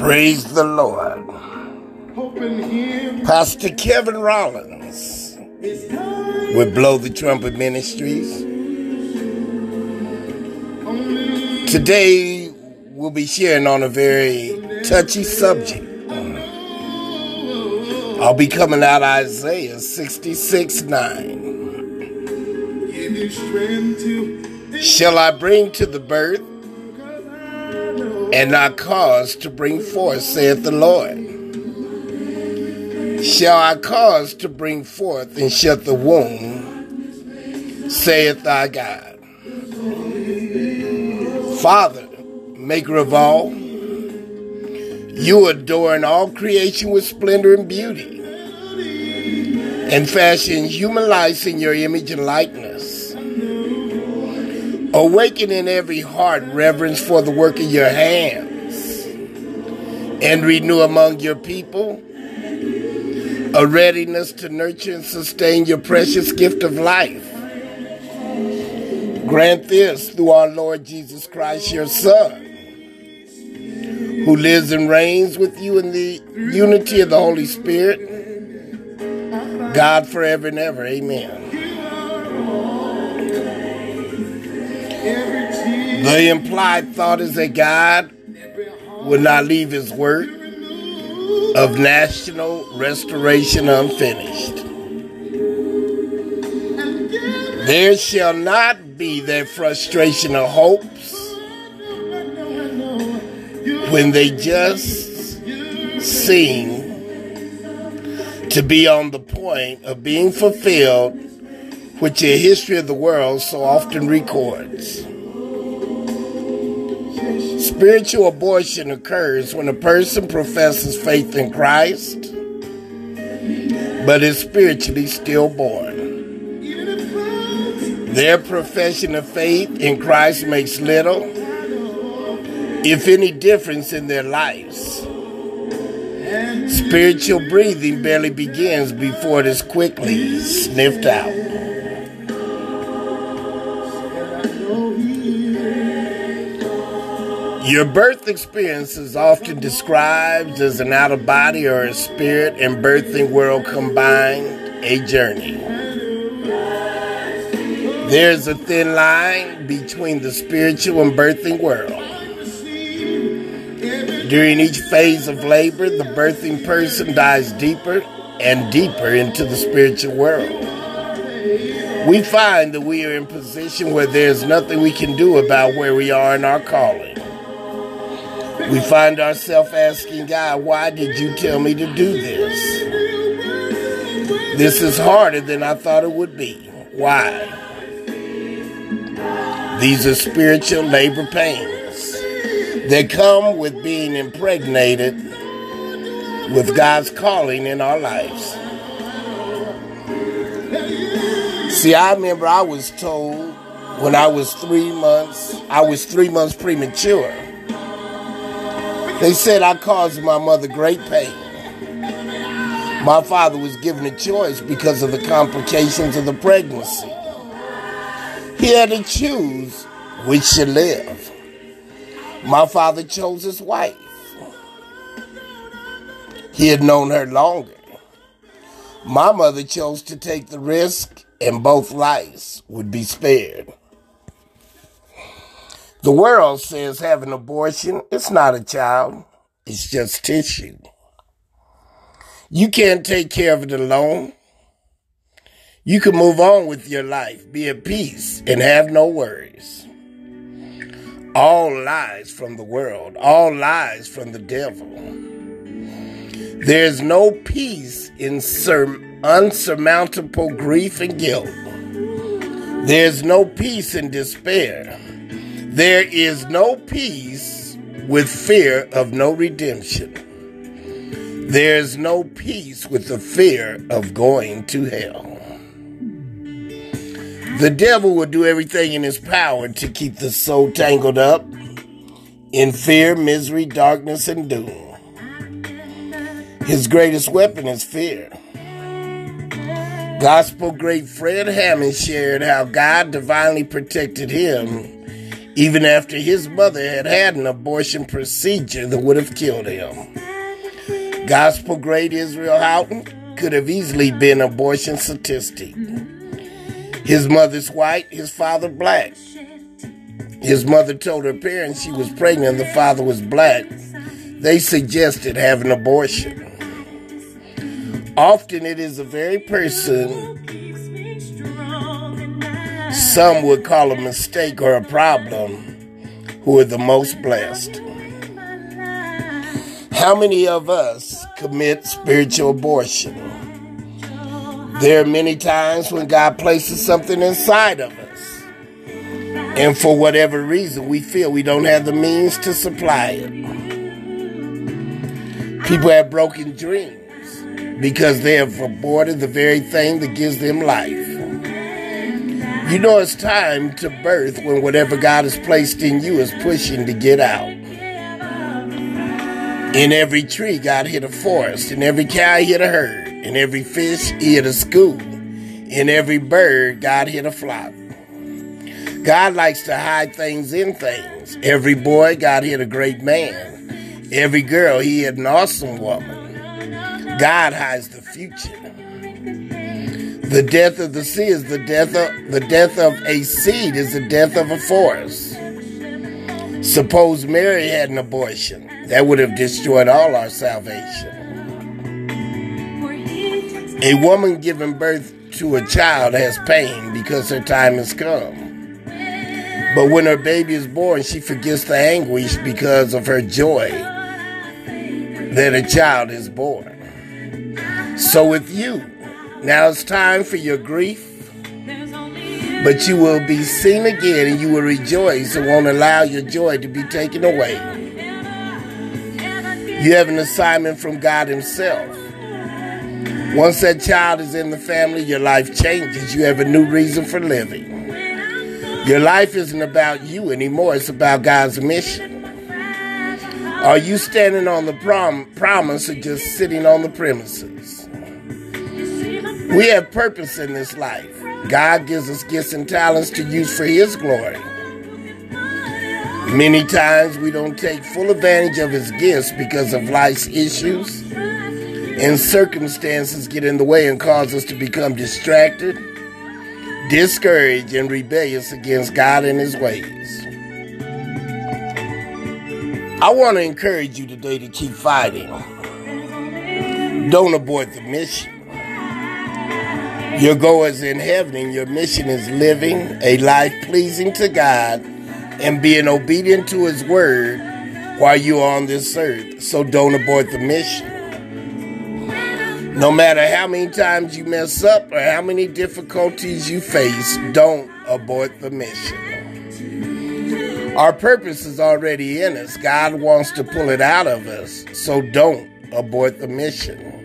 Praise the Lord. Pastor Kevin Rawlins with Blow the Trumpet Ministries. Today we'll be sharing on a very touchy subject. I'll be coming out Isaiah 66 9. Give you strength to Shall I bring to the birth and not cause to bring forth, saith the Lord? Shall I cause to bring forth and shut the womb, saith thy God? Father, maker of all, you adorn all creation with splendor and beauty, and fashion human life in your image and likeness. Awaken in every heart reverence for the work of your hands, and renew among your people a readiness to nurture and sustain your precious gift of life. Grant this through our Lord Jesus Christ, your Son, who lives and reigns with you in the unity of the Holy Spirit, God forever and ever. Amen. The implied thought is that God will not leave his work of national restoration unfinished. There shall not be that frustration of hopes when they just seem to be on the point of being fulfilled, which the history of the world so often records. Spiritual abortion occurs when a person professes faith in Christ, but is spiritually stillborn. Their profession of faith in Christ makes little, if any, difference in their lives. Spiritual breathing barely begins before it is quickly sniffed out. Your birth experience is often described as an out of body or a spirit and birthing world combined, a journey. There's a thin line between the spiritual and birthing world. During each phase of labor, the birthing person dives deeper and deeper into the spiritual world. We find that we are in position where there's nothing we can do about where we are in our calling. We find ourselves asking God, why did you tell me to do this? This is harder than I thought it would be. Why? These are spiritual labor pains that come with being impregnated with God's calling in our lives. See, I remember I was told when I was three months, I was three months premature. They said I caused my mother great pain. My father was given a choice because of the complications of the pregnancy. He had to choose which should live. My father chose his wife. He had known her longer. My mother chose to take the risk, and both lives would be spared. The world says having abortion is not a child, it's just tissue. You can't take care of it alone. You can move on with your life, be at peace, and have no worries. All lies from the world, all lies from the devil. There's no peace in sur- unsurmountable grief and guilt. There's no peace in despair. There is no peace with fear of no redemption. There's no peace with the fear of going to hell. The devil will do everything in his power to keep the soul tangled up in fear, misery, darkness, and doom. His greatest weapon is fear. Gospel great Fred Hammond shared how God divinely protected him even after his mother had had an abortion procedure that would have killed him. Gospel great Israel Houghton could have easily been abortion statistic. His mother's white, his father black. His mother told her parents she was pregnant, the father was black. They suggested having abortion. Often it is the very person some would call a mistake or a problem who are the most blessed. How many of us commit spiritual abortion? There are many times when God places something inside of us, and for whatever reason, we feel we don't have the means to supply it. People have broken dreams because they have aborted the very thing that gives them life. You know it's time to birth when whatever God has placed in you is pushing to get out. In every tree, God hit a forest. In every cow, he hit a herd. In every fish, he hit a school. In every bird, God hit a flock. God likes to hide things in things. Every boy, God hit a great man. Every girl, he hit an awesome woman. God hides the future. The death of the sea is the death of the death of a seed is the death of a forest. Suppose Mary had an abortion. That would have destroyed all our salvation. A woman giving birth to a child has pain because her time has come. But when her baby is born, she forgets the anguish because of her joy that a child is born. So with you, now it's time for your grief, but you will be seen again and you will rejoice and won't allow your joy to be taken away. You have an assignment from God Himself. Once that child is in the family, your life changes. You have a new reason for living. Your life isn't about you anymore, it's about God's mission. Are you standing on the prom- promise or just sitting on the premises? We have purpose in this life. God gives us gifts and talents to use for His glory. Many times we don't take full advantage of His gifts because of life's issues, and circumstances get in the way and cause us to become distracted, discouraged, and rebellious against God and His ways. I want to encourage you today to keep fighting. Don't abort the mission. Your goal is in heaven, and your mission is living a life pleasing to God and being obedient to His word while you're on this earth. So don't abort the mission. No matter how many times you mess up or how many difficulties you face, don't abort the mission. Our purpose is already in us. God wants to pull it out of us. So don't abort the mission.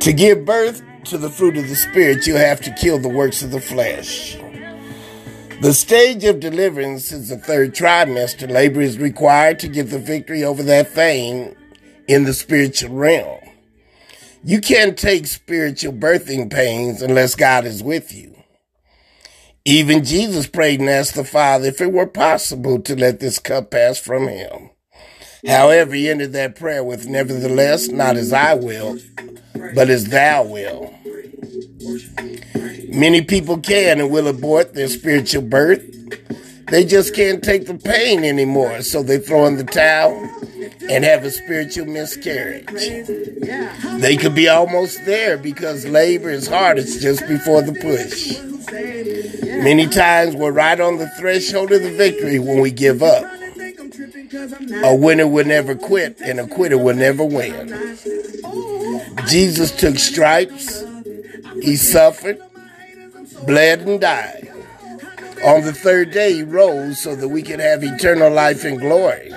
To give birth to the fruit of the Spirit, you have to kill the works of the flesh. The stage of deliverance is the third trimester. Labor is required to get the victory over that thing in the spiritual realm. You can't take spiritual birthing pains unless God is with you. Even Jesus prayed and asked the Father if it were possible to let this cup pass from him. However, he ended that prayer with, Nevertheless, not as I will, but as thou will. Many people can and will abort their spiritual birth. They just can't take the pain anymore, so they throw in the towel and have a spiritual miscarriage. They could be almost there because labor is hardest just before the push. Many times we're right on the threshold of the victory when we give up. A winner will never quit, and a quitter will never win. Jesus took stripes, he suffered, bled, and died. On the third day, he rose so that we can have eternal life and glory.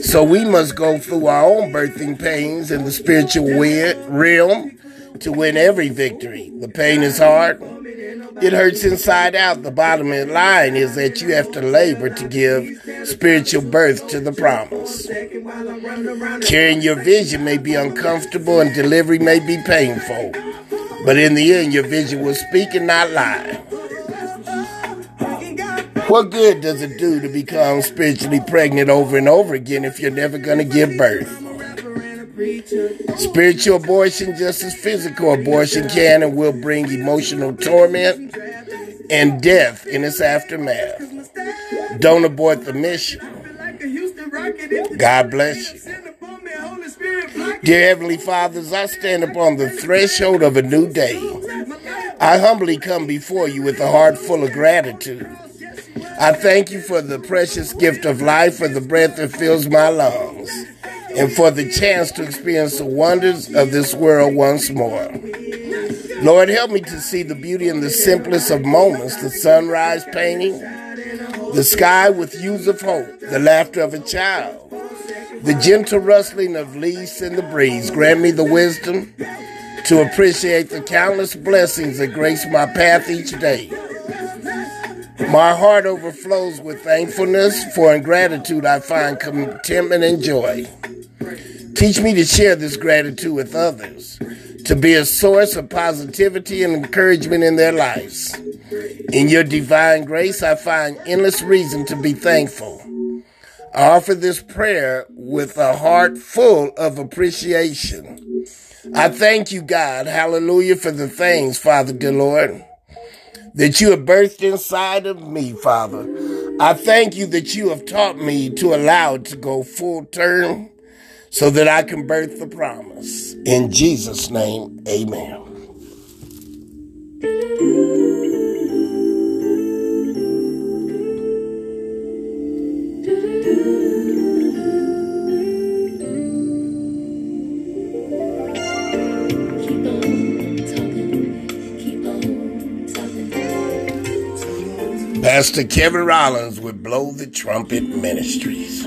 So we must go through our own birthing pains in the spiritual realm to win every victory. The pain is hard. It hurts inside out. The bottom line is that you have to labor to give spiritual birth to the promise. Carrying your vision may be uncomfortable and delivery may be painful, but in the end, your vision will speak and not lie. What good does it do to become spiritually pregnant over and over again if you're never going to give birth? Spiritual abortion, just as physical abortion can and will bring emotional torment and death in its aftermath. Don't abort the mission. God bless you. Dear Heavenly Fathers, I stand upon the threshold of a new day. I humbly come before you with a heart full of gratitude. I thank you for the precious gift of life, for the breath that fills my lungs, and for the chance to experience the wonders of this world once more. Lord, help me to see the beauty in the simplest of moments the sunrise painting, the sky with hues of hope, the laughter of a child, the gentle rustling of leaves in the breeze. Grant me the wisdom to appreciate the countless blessings that grace my path each day. My heart overflows with thankfulness, for in gratitude I find contentment and joy. Teach me to share this gratitude with others, to be a source of positivity and encouragement in their lives. In your divine grace, I find endless reason to be thankful. I offer this prayer with a heart full of appreciation. I thank you, God, hallelujah, for the things, Father, dear Lord, that you have birthed inside of me, Father. I thank you that you have taught me to allow it to go full term so that I can birth the promise. In Jesus' name, amen. Pastor Kevin Rawlins with Blow the Trumpet Ministries.